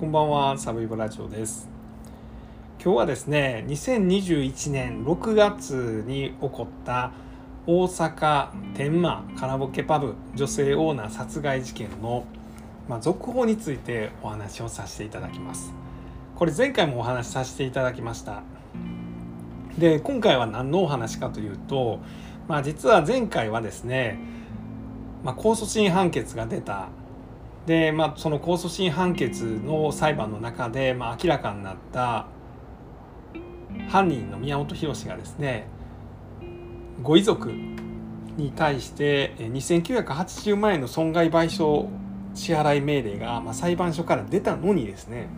こんばんはサブイボラジオです。今日はですね2021年6月に起こった大阪天満カラボケパブ女性オーナー殺害事件の、まあ、続報についてお話をさせていただきます。これ前回もお話しさせていただきました。で今回は何のお話かというと、まあ、実は前回はですね、まあ、控訴審判決が出たで、まあ、その控訴審判決の裁判の中で、まあ、明らかになった犯人の宮本浩がですねご遺族に対して2980万円の損害賠償支払い命令が、まあ、裁判所から出たのにですね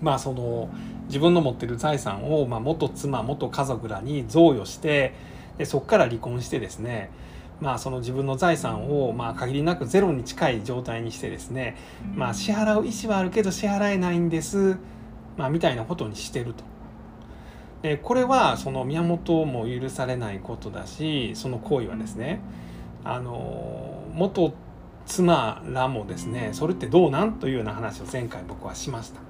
まあその自分の持ってる財産を、まあ、元妻元家族らに贈与してでそこから離婚してですねまあ、その自分の財産をまあ限りなくゼロに近い状態にしてですね、まあ、支払う意思はあるけど支払えないんです、まあ、みたいなことにしてると。でこれはその宮本も許されないことだしその行為はですねあの元妻らもですねそれってどうなんというような話を前回僕はしました。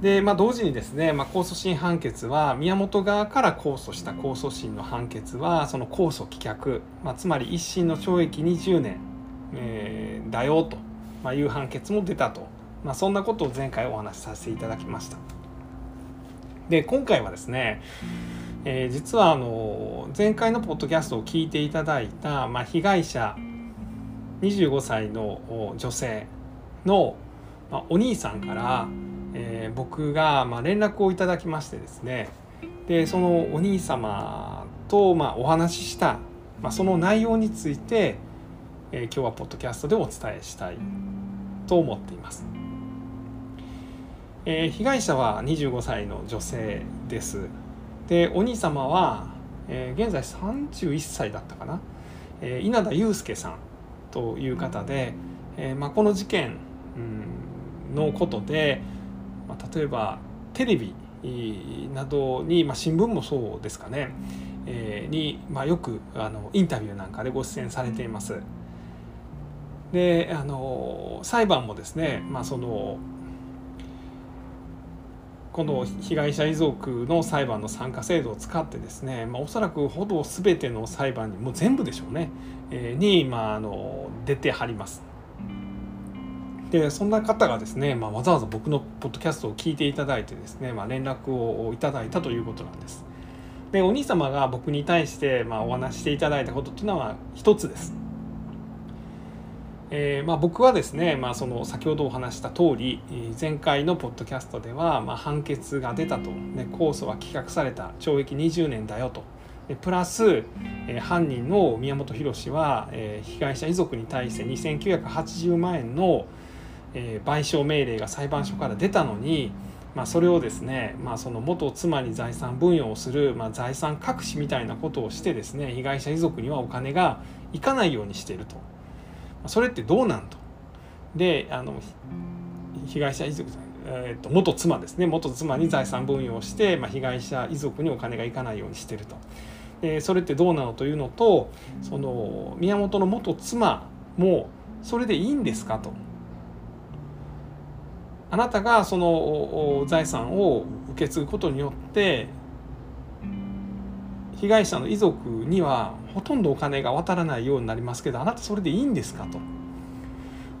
で、まあ、同時にですね、まあ、控訴審判決は宮本側から控訴した控訴審の判決はその控訴棄却、まあ、つまり一審の懲役20年、えー、だよと、まあ、いう判決も出たと、まあ、そんなことを前回お話しさせていただきました。で今回はですね、えー、実はあの前回のポッドキャストを聞いていただいた、まあ、被害者25歳の女性の、まあ、お兄さんから、えー、僕がまあ連絡をいただきましてですねでそのお兄様とまあお話しした、まあ、その内容について、えー、今日はポッドキャストでお伝えしたいと思っています。えー、被害者は25歳の女性です。でお兄様は、えー、現在31歳だったかな、えー、稲田祐介さんという方で、えーまあ、この事件、うん、のことで、例えばテレビなどに、まあ、新聞もそうですかね、えー、に、まあ、よくあのインタビューなんかでご出演されています。であの裁判もですね、まあ、そのこの被害者遺族の裁判の参加制度を使ってですね、まあ、おそらくほぼ全ての裁判にもう全部でしょうね、えー、に、まあ、あの出てはります。でそんな方がですね、まあ、わざわざ僕のポッドキャストを聞いていただいてですね、まあ、連絡をいただいたということなんです。でお兄様が僕に対して、まあ、お話していただいたことっていうのは一つです。えーまあ、僕はですね、まあ、その先ほどお話した通り前回のポッドキャストでは、まあ、判決が出たと、ね、控訴は棄却された懲役20年だよとプラス、えー、犯人の宮本浩は、えー、被害者遺族に対して2980万円の、えー、賠償命令が裁判所から出たのに、まあ、それをですね、まあ、その元妻に財産分与をする、まあ、財産隠しみたいなことをしてですね被害者遺族にはお金がいかないようにしていると。まあそれってどうなんと。であの被害者遺族えーと、元妻ですね元妻に財産分与をして、まあ、被害者遺族にお金がいかないようにしてると。でそれってどうなのというのとその宮本の元妻もそれでいいんですかと。あなたがその財産を受け継ぐことによって被害者の遺族にはほとんどお金が渡らないようになりますけどあなたそれでいいんですかと、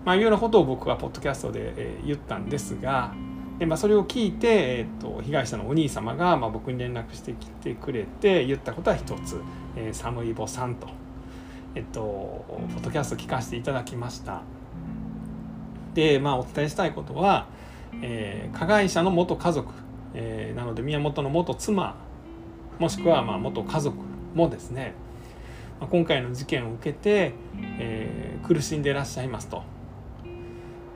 まあ、いうようなことを僕はポッドキャストで言ったんですがで、まあ、それを聞いて、えー、と被害者のお兄様がまあ僕に連絡してきてくれて言ったことは一つ「えー、サムイボさんと」えっと、ポッドキャスト聞かせていただきました。で、まあ、お伝えしたいことは、えー、加害者の元家族、えー、なので宮本の元妻もしくはまあ元家族もですね、まあ、今回の事件を受けて、えー、苦しんでいらっしゃいますと、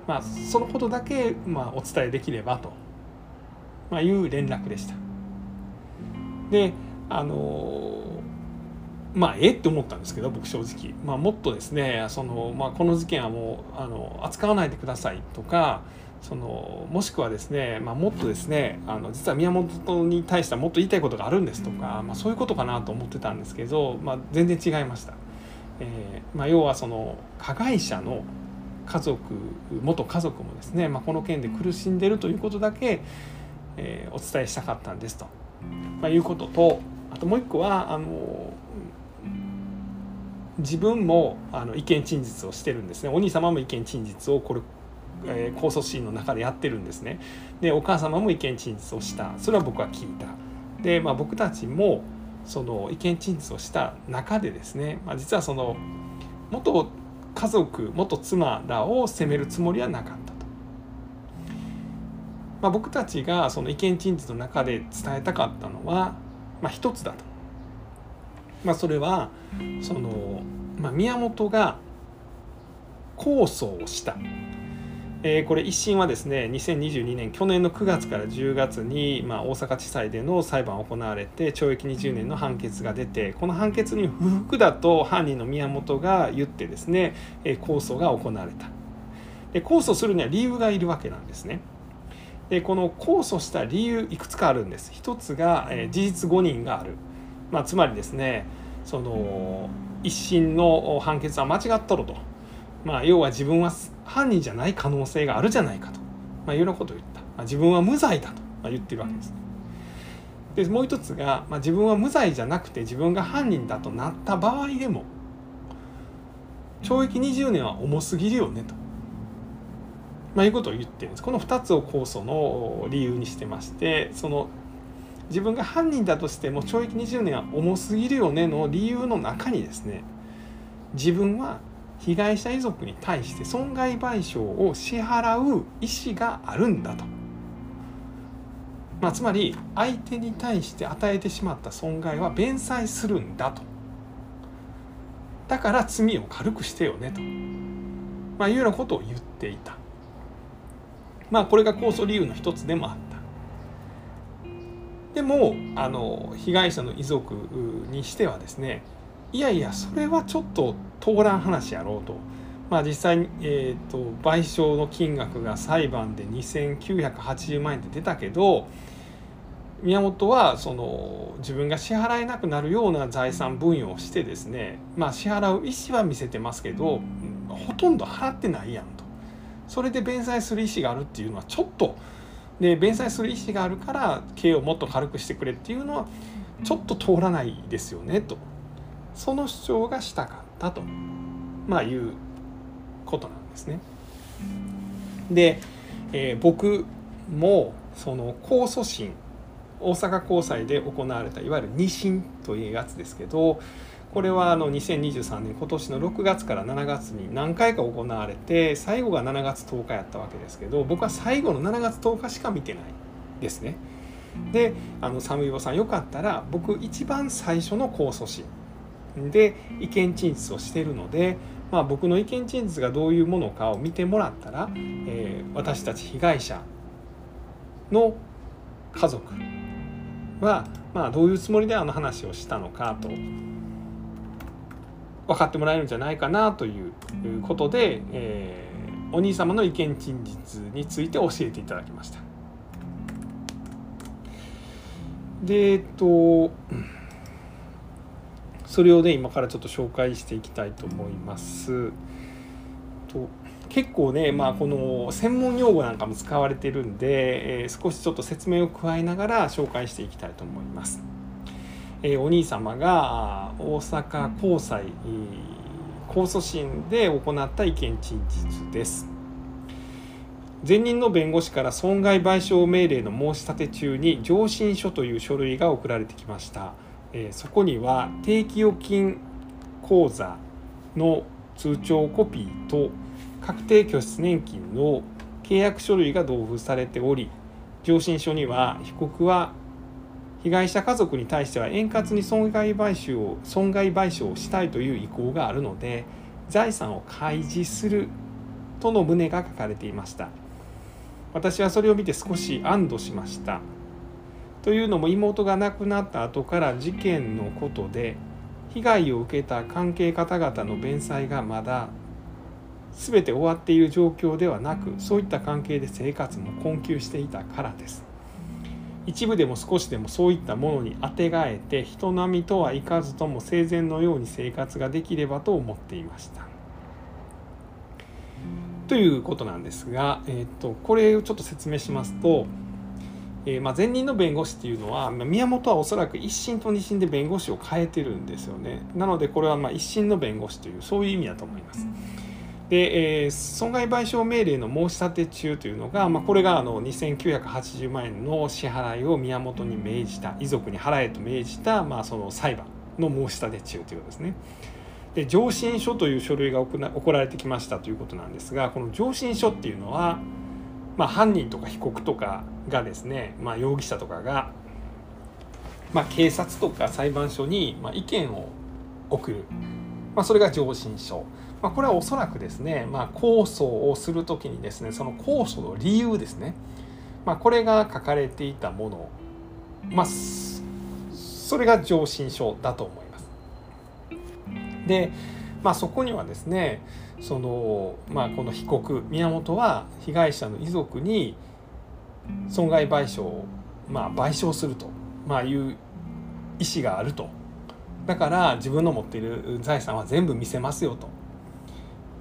まあ、そのことだけまあお伝えできればと、まあ、いう連絡でした。であのまあえって思ったんですけど僕正直、まあ、もっとですねその、まあ、この事件はもうあの扱わないでくださいとかそのもしくはですね、まあ、もっとですねあの実は宮本に対してはもっと言いたいことがあるんですとか、まあ、そういうことかなと思ってたんですけど、まあ、全然違いました。えーまあ、要はその加害者の家族元家族もですね、まあ、この件で苦しんでるということだけ、えー、お伝えしたかったんですと、まあ、いうこととあともう一個はあの自分もあの意見陳述をしてるんですね。お兄様も意見陳述をこれ、えー、控訴シーンの中でやってるんですね。でお母様も意見陳述をした。それは僕は聞いた。で、まあ、僕たちもその意見陳述をした中でですね、まあ、実はその元家族元妻らを責めるつもりはなかったと、まあ、僕たちがその意見陳述の中で伝えたかったのは、まあ、一つだと、まあ、それはその、まあ、宮本が控訴をした。えー、これ一審はですね2022年去年の9月から10月に、まあ、大阪地裁での裁判が行われて懲役20年の判決が出てこの判決に不服だと犯人の宮本が言ってですね、えー、控訴が行われた。で控訴するには理由がいるわけなんですね。でこの控訴した理由いくつかあるんです。一つが、えー、事実誤認がある、まあ、つまりですねその一審の判決は間違っとると。まあ、要は自分は犯人じゃない可能性があるじゃないかと、まあ、いうようなことを言った、まあ、自分は無罪だと、まあ、言ってるわけです。でもう一つが、まあ、自分は無罪じゃなくて自分が犯人だとなった場合でも懲役20年は重すぎるよねと、まあ、いうことを言ってるんです。この2つを控訴の理由にしてましてその自分が犯人だとしても懲役20年は重すぎるよねの理由の中にですね自分は被害者遺族に対して損害賠償を支払う意思があるんだと。まあ、つまり相手に対して与えてしまった損害は弁済するんだと。だから罪を軽くしてよねと、まあ、いうようなことを言っていた。まあこれが控訴理由の一つでもあった。でもあの被害者の遺族にしてはですねいやいやそれはちょっと通らん話やろうと。まあ、実際に、えーと、賠償の金額が裁判で2980万円で出たけど宮本はその自分が支払えなくなるような財産分与をしてですね、まあ、支払う意思は見せてますけどほとんど払ってないやんとそれで弁済する意思があるっていうのはちょっとで弁済する意思があるから刑をもっと軽くしてくれっていうのはちょっと通らないですよねと。その主張がしたかったと、まあ、いうことなんですね。で、えー、僕もその控訴審大阪高裁で行われたいわゆる二審というやつですけどこれはあの2023年今年の6月から7月に何回か行われて最後が7月10日やったわけですけど僕は最後の7月10日しか見てないですね。であのサムイボさんよかったら僕一番最初の控訴審で意見陳述をしてるので、まあ、僕の意見陳述がどういうものかを見てもらったら、えー、私たち被害者の家族は、まあ、どういうつもりであの話をしたのかと分かってもらえるんじゃないかなということで、えー、お兄様の意見陳述について教えていただきました。でえっとそれをね今からちょっと紹介していきたいと思います。と結構ね、まあ、この専門用語なんかも使われてるんで、えー、少しちょっと説明を加えながら紹介していきたいと思います。え、お兄様が大阪高裁控訴審で行った意見陳述です。前任の弁護士から損害賠償命令の申し立て中に上申書という書類が送られてきました。えそこには定期預金口座の通帳コピーと確定拠出年金の契約書類が同封されており上申書には被告は被害者家族に対しては円滑に損害賠償を損害賠償をしたいという意向があるので財産を開示するとの旨が書かれていました。私はそれを見て少し安堵しました。というのも妹が亡くなった後から事件のことで被害を受けた関係方々の弁済がまだ全て終わっている状況ではなくそういった関係で生活も困窮していたからです。一部でも少しでもそういったものにあてがえて人並みとはいかずとも生前のように生活ができればと思っていましたということなんですが、えーと、これをちょっと説明しますと、えー、まあ、前任の弁護士っていうのは宮本はおそらく一審と二審で弁護士を変えてるんですよねなのでこれはま一審の弁護士というそういう意味だと思います。で、えー、損害賠償命令の申し立て中というのが、まあ、これがあの2980万円の支払いを宮本に命じた遺族に払えと命じた、まあ、その裁判の申し立て中ということですね。で上申書という書類が送られてきましたということなんですがこの上申書っていうのは、まあ、犯人とか被告とかがですね、まあ、容疑者とかが、まあ、警察とか裁判所に、まあ、意見を送る、まあ、それが上申書。まあ、これはおそらくですね、まあ、控訴をする時にですねその控訴の理由ですね、まあ、これが書かれていたもの、まあ、それが上申書だと思います。で、まあ、そこにはですねその、まあ、この被告宮本は被害者の遺族に損害賠償を、まあ、賠償すると、まあ、いう意思があると。だから自分の持っている財産は全部見せますよと。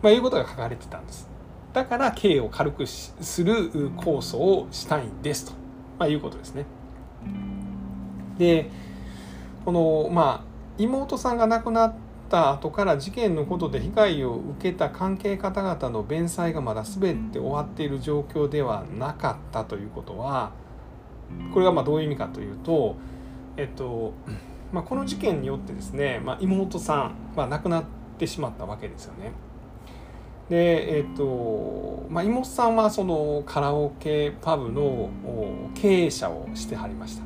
まあ、いうことが書かれてたんです。だから刑を軽くする控訴をしたいんですと、まあ、いうことですね。でこのまあ妹さんが亡くなった後から事件のことで被害を受けた関係方々の弁済がまだ全て終わっている状況ではなかったということはこれがまあどういう意味かというと、えっとまあ、この事件によってですね、まあ、妹さんは亡くなってしまったわけですよね。でえっ、とまあ、妹さんはそのカラオケパブの経営者をしてはりました、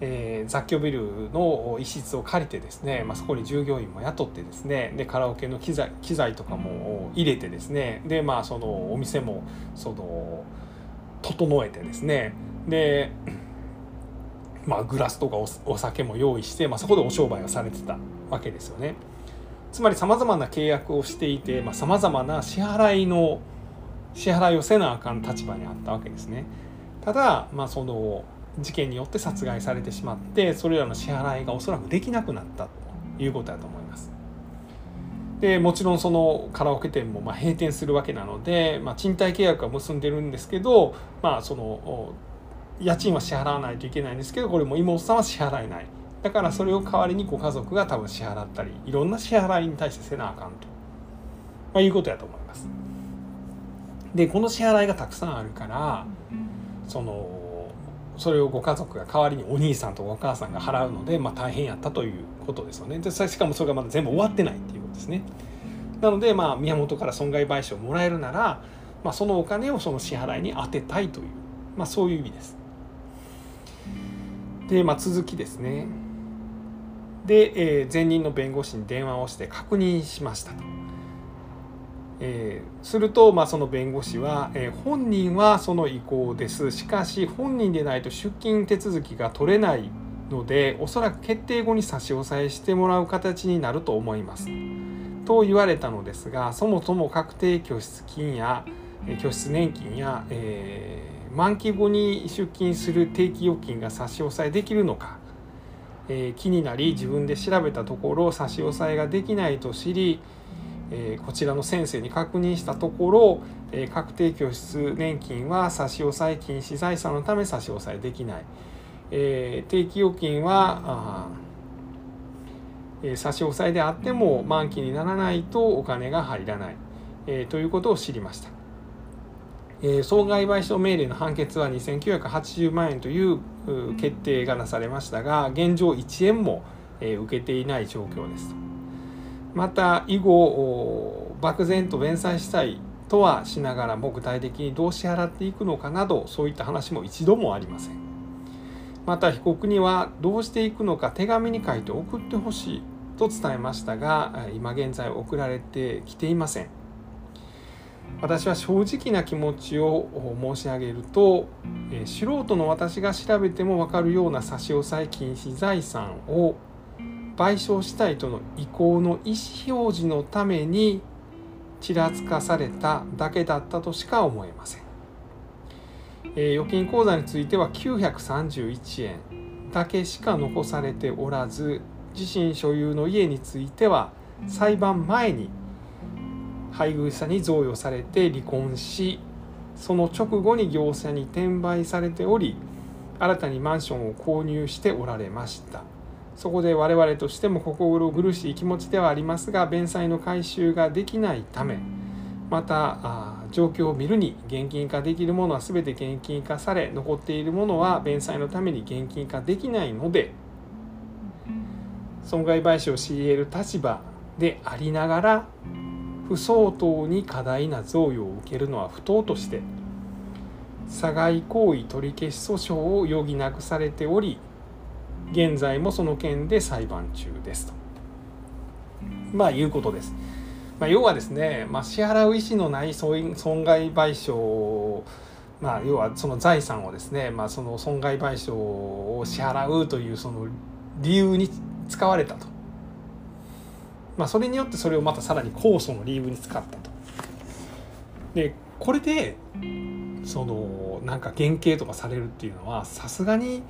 えー、雑居ビルの一室を借りてですね、まあ、そこに従業員も雇ってですねでカラオケの機材機材とかも入れてですねでまあそのお店もその整えてですねでまあグラスとかお酒も用意して、まあ、そこでお商売をされてたわけですよね。つまりさまざまな契約をしていてさまざ、まな支払いの支払いをせなあかん立場にあったわけですね。ただ、まあ、その事件によって殺害されてしまってそれらの支払いがおそらくできなくなったということだと思います。でもちろんそのカラオケ店もまあ閉店するわけなので、まあ、賃貸契約は結んでるんですけど、まあ、その家賃は支払わないといけないんですけどこれも妹さんは支払えない。だからそれを代わりにご家族が多分支払ったりいろんな支払いに対してせなあかんと、まあ、いうことやと思います。でこの支払いがたくさんあるからそのそれをご家族が代わりにお兄さんとお母さんが払うので、まあ、大変やったということですよね。でしかもそれがまだ全部終わってないっていうことですね。なので、まあ、宮本から損害賠償をもらえるなら、まあ、そのお金をその支払いに充てたいという、まあ、そういう意味です。で、まあ、続きですね。で、えー、前任の弁護士に電話をして確認しましたと。えー、すると、まあ、その弁護士は、えー、本人はその意向ですしかし本人でないと出金手続きが取れないのでおそらく決定後に差し押さえしてもらう形になると思います。と言われたのですがそもそも確定拠出金や拠出年金や、えー、満期後に出金する定期預金が差し押さえできるのかえー、気になり自分で調べたところ差し押さえができないと知り、えー、こちらの先生に確認したところ、えー、確定拠出年金は差し押さえ禁止財産のため差し押さえできない、え定期預金はえ差し押さえであっても満期にならないとお金が入らない、えということを知りました。え損害賠償命令の判決は2980万円という決定がなされましたが現状1円も、え受けていない状況です。また以後漠然と弁済したいとはしながらも具体的にどう支払っていくのかなどそういった話も一度もありません。また被告にはどうしていくのか手紙に書いて送ってほしいと伝えましたが今現在送られてきていません。私は正直な気持ちを申し上げると、え素人の私が調べても分かるような差し押さえ禁止財産を賠償したいとの意向の意思表示のためにちらつかされただけだったとしか思えません、え預金口座については931円だけしか残されておらず自身所有の家については裁判前に配偶者に贈与されて離婚しその直後に業者に転売されており新たにマンションを購入しておられました。そこで我々としても心苦しい気持ちではありますが弁済の回収ができないためまた状況を見るに現金化できるものは全て現金化され残っているものは弁済のために現金化できないので損害賠償を強いる立場でありながら不相当に過大な贈与を受けるのは不当として差害行為取消し訴訟を余儀なくされており現在もその件で裁判中ですとまあいうことです。まあ、要はですね、まあ、支払う意思のない損害賠償まあ、要はその財産をですね、まあ、その損害賠償を支払うというその理由に使われたとまあ、それによってそれをまたさらに控訴の理由に使ったと。でこれでそのなんか減刑とかされるっていうのはさすがに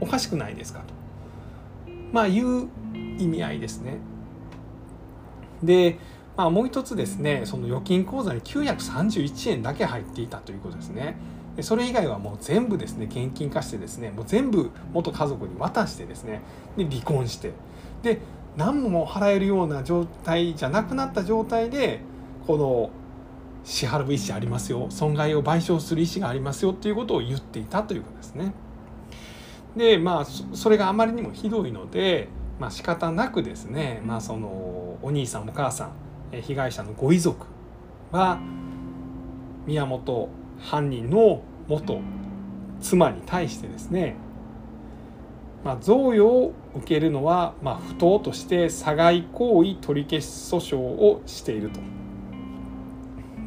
おかしくないですかとまあいう意味合いですね。で、まあ、もう一つですねその預金口座に931円だけ入っていたということですね。でそれ以外はもう全部ですね現金化してですねもう全部元家族に渡してですねで離婚してで何も払えるような状態じゃなくなった状態でこの支払う意思ありますよ損害を賠償する意思がありますよっていうことを言っていたということですね。でまあそれがあまりにもひどいので、まあ仕方なくですね、まあ、そのお兄さんお母さん被害者のご遺族は宮本犯人の元妻に対してですねまあ、贈与を受けるのは、まあ、不当として差害行為取り消し訴訟をしていると。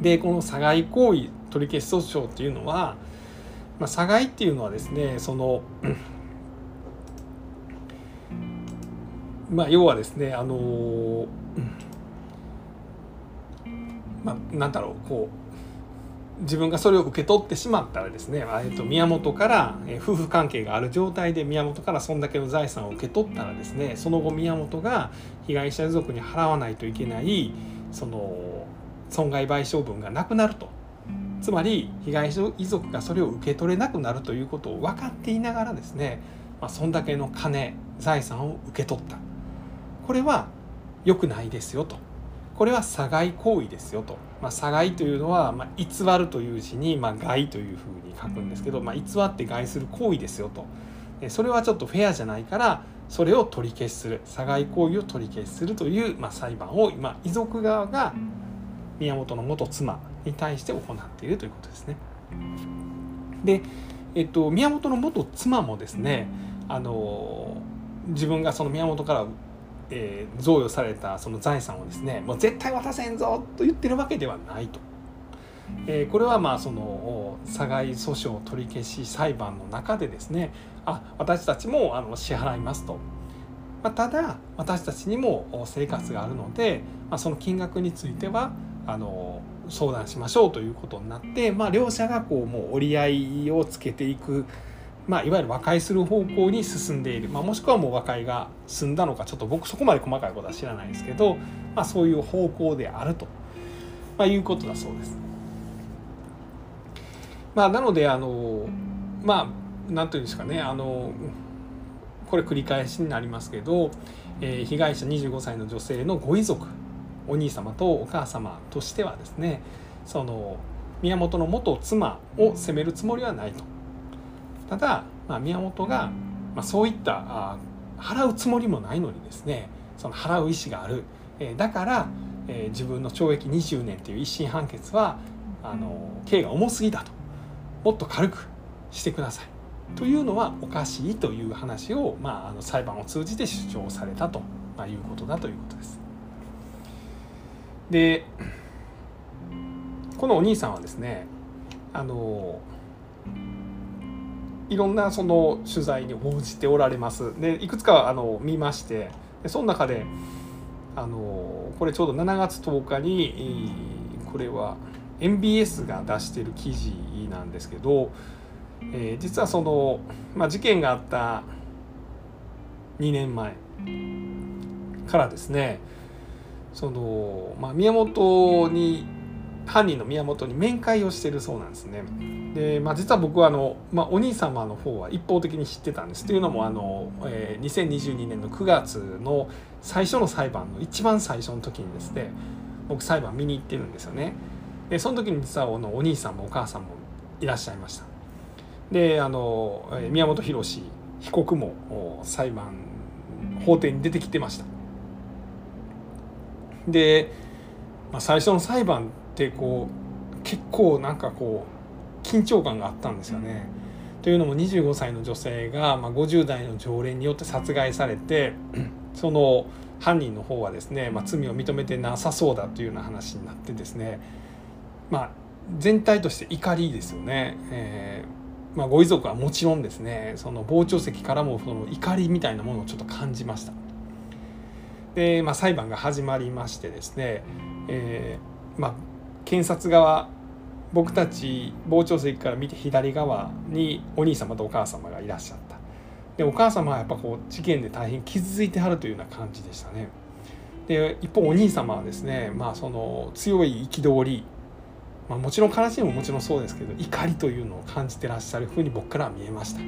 でこの差害行為取り消し訴訟っていうのは、まあ、差害っていうのはですねそのまあ要はですねあのまあなんだろうこう自分がそれを受け取ってしまったらですね、えっと、宮本から夫婦関係がある状態で宮本からそんだけの財産を受け取ったらですねその後宮本が被害者遺族に払わないといけないその損害賠償分がなくなると。つまり被害者遺族がそれを受け取れなくなるということを分かっていながらですね、まあ、そんだけの金財産を受け取った。これは良くないですよと。これは差害行為ですよと、まあ、差害というのは、まあ、偽るという字に、まあ、害というふうに書くんですけど、まあ、偽って害する行為ですよと。それはちょっとフェアじゃないからそれを取り消しする。差害行為を取り消しするという、まあ、裁判を今遺族側が宮本の元妻に対して行っているということですね。で、えっと、宮本の元妻もですねあの自分がその宮本からえー、贈与されたその財産をですねもう絶対渡せんぞと言ってるわけではないと。えー、これはまあその差害訴訟取り消し裁判の中でですねあ私たちもあの支払いますと、まあ、ただ私たちにも生活があるので、まあ、その金額についてはあの相談しましょうということになって、まあ、両者がこうもう折り合いをつけていくまあ、いわゆる和解する方向に進んでいる、まあ、もしくはもう和解が進んだのかちょっと僕そこまで細かいことは知らないですけど、まあ、そういう方向であると、まあ、いうことだそうです。まあ、なのであのまあなんていうんですかねあのこれ繰り返しになりますけど、えー、被害者25歳の女性のご遺族お兄様とお母様としてはですねその宮本の元妻を責めるつもりはないと。ただ、まあ、宮本が、まあ、そういったあ払うつもりもないのにですねその払う意思がある、えー、だから、えー、自分の懲役20年という一審判決はあの刑が重すぎだと。もっと軽くしてください。というのはおかしいという話を、まあ、あの裁判を通じて主張されたと、まあ、いうことだということです。でこのお兄さんはですねあのいろんなその取材に応じておられます。でいくつかあの見ましてでその中であのこれちょうど7月10日にこれは MBS が出してる記事なんですけど、えー、実はその、まあ、事件があった2年前からですねその、まあ、宮本に犯人の宮本に面会をしてるそうなんですね。で、まあ、実は僕はあの、まあ、お兄様の方は一方的に知ってたんですというのもあの、えー、2022年の9月の最初の裁判の一番最初の時にですね僕裁判見に行ってるんですよね。でその時に実はのお兄さんもお母さんもいらっしゃいました。であの宮本浩志被告も裁判法廷に出てきてました。で、まあ、最初の裁判ってこう結構なんかこう緊張感があったんですよね。というのも25歳の女性が、まあ、50代の常連によって殺害されて その犯人の方はですね、まあ、罪を認めてなさそうだというような話になってですね、まあ、全体として怒りですよね。えーまあ、ご遺族はもちろんですねその傍聴席からもその怒りみたいなものをちょっと感じました。で、まあ、裁判が始まりましてですね、えーまあ、検察側僕たち傍聴席から見て左側にお兄様とお母様がいらっしゃった。でお母様はやっぱこう事件で大変傷ついてはるというような感じでしたね。で一方お兄様はですねまあその強い憤り、まあ、もちろん悲しみももちろんそうですけど怒りというのを感じてらっしゃるふうに僕からは見えました。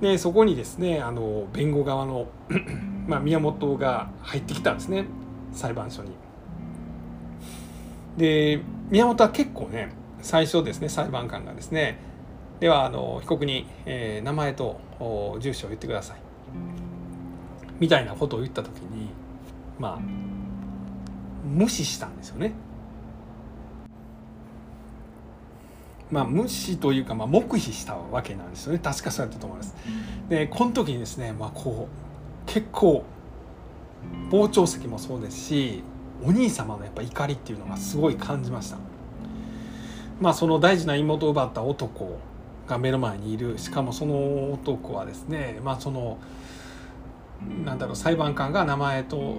でそこにですねあの弁護側の まあ、宮本が入ってきたんですね裁判所に。で宮本は結構ね最初ですね裁判官がですねではあの被告に、えー、名前と住所を言ってくださいみたいなことを言った時にまあ無視したんですよね。まあ、無視というか、まあ、黙秘したわけなんですよね確かそうやったと思います。でこの時にですね、まあ、こう結構傍聴席もそうですしお兄様のやっぱ怒りっていうのがすごい感じましたまあその大事な妹を奪った男が目の前にいるしかもその男はですねまあそのなんだろう裁判官が名前と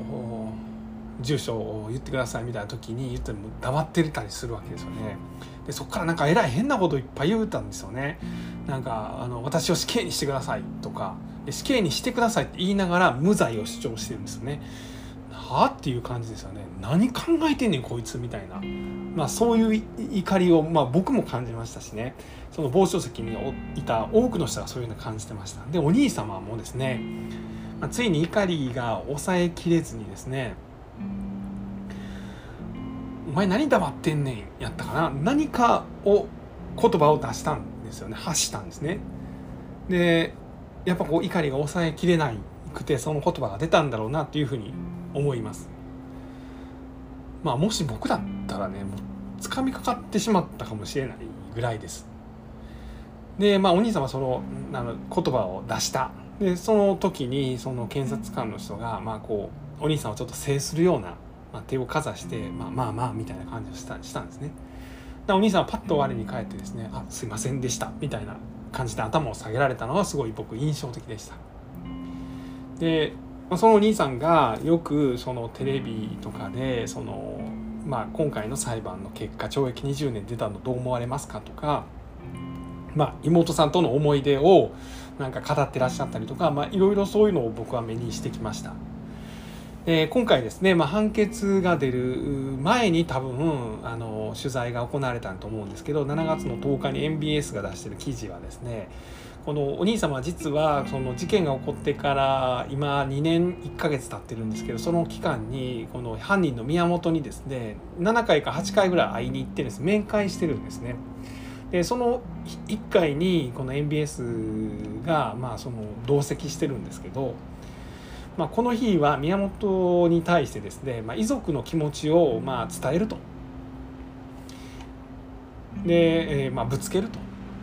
住所を言ってくださいみたいな時に言っても黙ってたりするわけですよね。でそこからなんかえらい変なこといっぱい言うたんですよね。なんかあの私を死刑にしてくださいとか死刑にしてくださいって言いながら無罪を主張してるんですよね。は？っていう感じですよね。何考えてんねんこいつみたいな。まあそういう怒りを、まあ、僕も感じましたしねその傍聴席にいた多くの人がそういうの感じてました。でお兄様もですね、まあ、ついに怒りが抑えきれずにですねお前何黙ってんねんやったかな？何かを言葉を出したんですよね発したんですね。でやっぱこう怒りが抑えきれないくてその言葉が出たんだろうなっていうふうに思います。まあもし僕だったらねもう掴みかかってしまったかもしれないぐらいです。でまあお兄さんはそのあの言葉を出したでその時にその検察官の人がまあこうお兄さんをちょっと制するような、まあ、手をかざして、まあ、まあまあみたいな感じをしたしたんですね。でお兄さんはパッと我に返ってですね「あすいませんでした」みたいな感じで頭を下げられたのはすごい僕印象的でした。でそのお兄さんがよくそのテレビとかでその、まあ、今回の裁判の結果懲役20年出たのどう思われますかとか、まあ、妹さんとの思い出をなんか語ってらっしゃったりとか、まあ、いろいろそういうのを僕は目にしてきました。えー、今回ですね、まあ、判決が出る前に多分あの取材が行われたと思うんですけど7月の10日に MBS が出してる記事はですねこのお兄様は実はその事件が起こってから今2年1ヶ月経ってるんですけどその期間にこの犯人の宮本にですね7回か8回ぐらい会いに行ってですね面会してるんですね。でその1回にこの MBS がまあその同席してるんですけどまあ、この日は宮本に対してですね、まあ、遺族の気持ちをまあ伝えるとで、えー、まあぶつけると、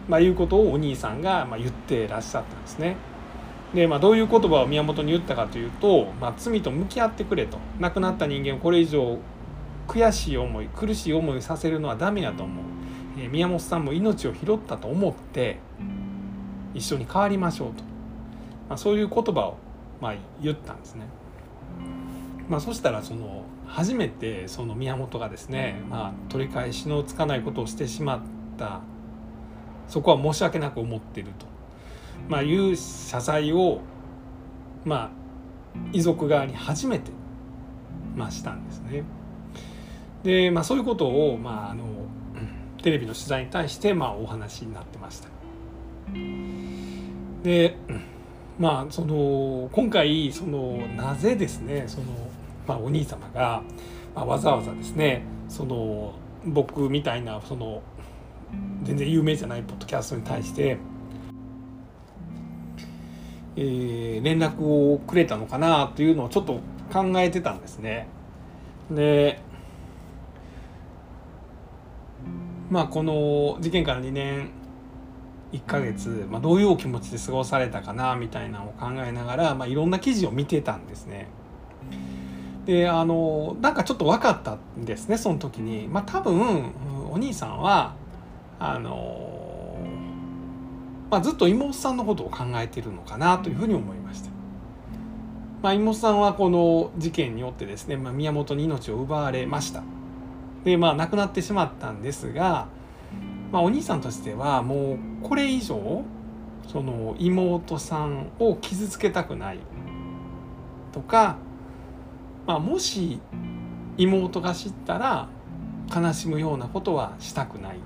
まあ、いうことをお兄さんがまあ言ってらっしゃったんですね。でまあ、どういう言葉を宮本に言ったかというと、まあ、罪と向き合ってくれと亡くなった人間をこれ以上悔しい思い苦しい思いさせるのはダメやと思う、えー、宮本さんも命を拾ったと思って一緒に変わりましょうと、まあ、そういう言葉をまあ、言ったんですね。まあ、そしたらその初めてその宮本がですね、まあ、取り返しのつかないことをしてしまったそこは申し訳なく思ってると、まあ、いう謝罪を、まあ、遺族側に初めてまあ、したんですね。で、まあ、そういうことを、まあ、あのテレビの取材に対して、まあ、お話になってました。でまあその今回そのなぜですねその、まあ、お兄様が、まあ、わざわざですねその僕みたいなその全然有名じゃないポッドキャストに対して、えー、連絡をくれたのかなというのをちょっと考えてたんですね。でまあこの事件から2年1ヶ月、まあ、どういうお気持ちで過ごされたかなみたいなのを考えながら、まあ、いろんな記事を見てたんですね。であのなんかちょっと分かったんですねその時に。まあ、多分お兄さんはあの、まあ、ずっと妹さんのことを考えてるのかなというふうに思いました。まあ、妹さんはこの事件によってですね、まあ、宮本に命を奪われました。でまあ亡くなってしまったんですがまあ、お兄さんとしてはもうこれ以上その妹さんを傷つけたくないとか、まあ、もし妹が知ったら悲しむようなことはしたくない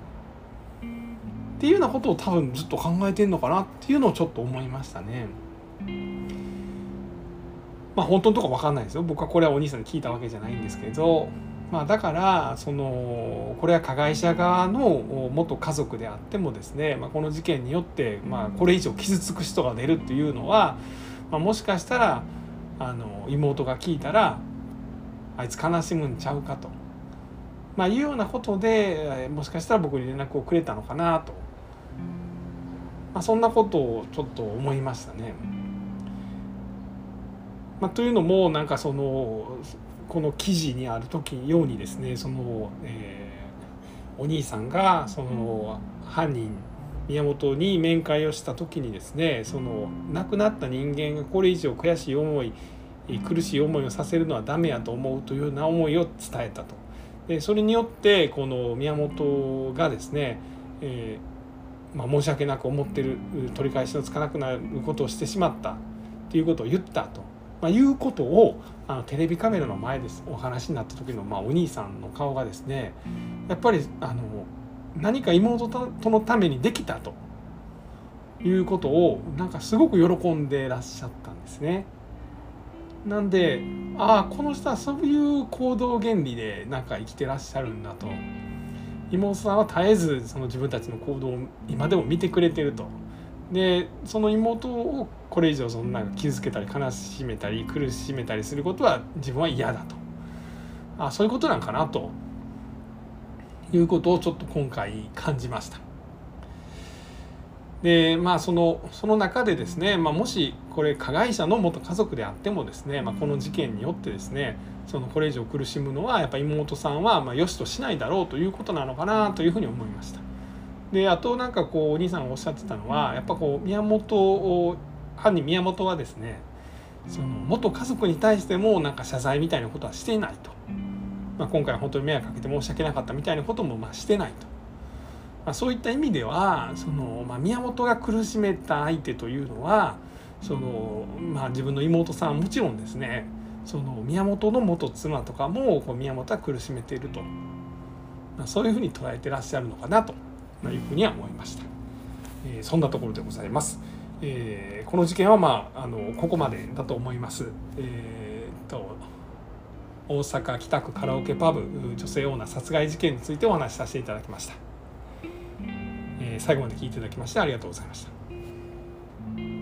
っていうようなことを多分ずっと考えてんのかなっていうのをちょっと思いましたね。まあ本当のとこ分かんないですよ。僕はこれはお兄さんに聞いたわけじゃないんですけど。まあ、だからそのこれは加害者側の元家族であってもですね、まあ、この事件によって、まあ、これ以上傷つく人が出るっていうのは、まあ、もしかしたらあの妹が聞いたらあいつ悲しむんちゃうかと、まあ、いうようなことでもしかしたら僕に連絡をくれたのかなと、まあ、そんなことをちょっと思いましたね。まあ、というのもなんかそのこの記事にある時ようにですねその、えー、お兄さんがその犯人宮本に面会をした時にですねその亡くなった人間がこれ以上悔しい思い苦しい思いをさせるのはダメやと思うというような思いを伝えたと。でそれによってこの宮本がですね、えー、まあ、申し訳なく思ってる取り返しのつかなくなることをしてしまったということを言ったと。まあ、いうことをあのテレビカメラの前ですお話になった時の、まあ、お兄さんの顔がですねやっぱりあの何か妹とのためにできたということをなんかすごく喜んでらっしゃったんですね。なんでああこの人はそういう行動原理でなんか生きてらっしゃるんだと妹さんは絶えずその自分たちの行動を今でも見てくれてると。でその妹をこれ以上そんな傷つけたり悲しめたり苦しめたりすることは自分は嫌だと。あそういうことなんかなと。いうことをちょっと今回感じました。でまあそのその中でですね、まあ、もしこれ加害者の元家族であってもですね、まあ、この事件によってですねそのこれ以上苦しむのはやっぱ妹さんはまあよしとしないだろうということなのかなというふうに思いました。であとなんかこうお兄さんがおっしゃってたのはやっぱこう宮本犯人宮本はですねその元家族に対してもなんか謝罪みたいなことはしていないと、まあ、今回本当に迷惑かけて申し訳なかったみたいなこともまあしてないと、まあ、そういった意味ではその、まあ、宮本が苦しめた相手というのはその、まあ、自分の妹さんはもちろんですねその宮本の元妻とかもこう宮本は苦しめていると、まあ、そういうふうに捉えてらっしゃるのかなというふうには思いました。えー、そんなところでございます。えー、この事件はまああのここまでだと思います。えー、と大阪北区カラオケパブ女性オーナー殺害事件についてお話しさせていただきました。えー、最後まで聞いていただきましてありがとうございました。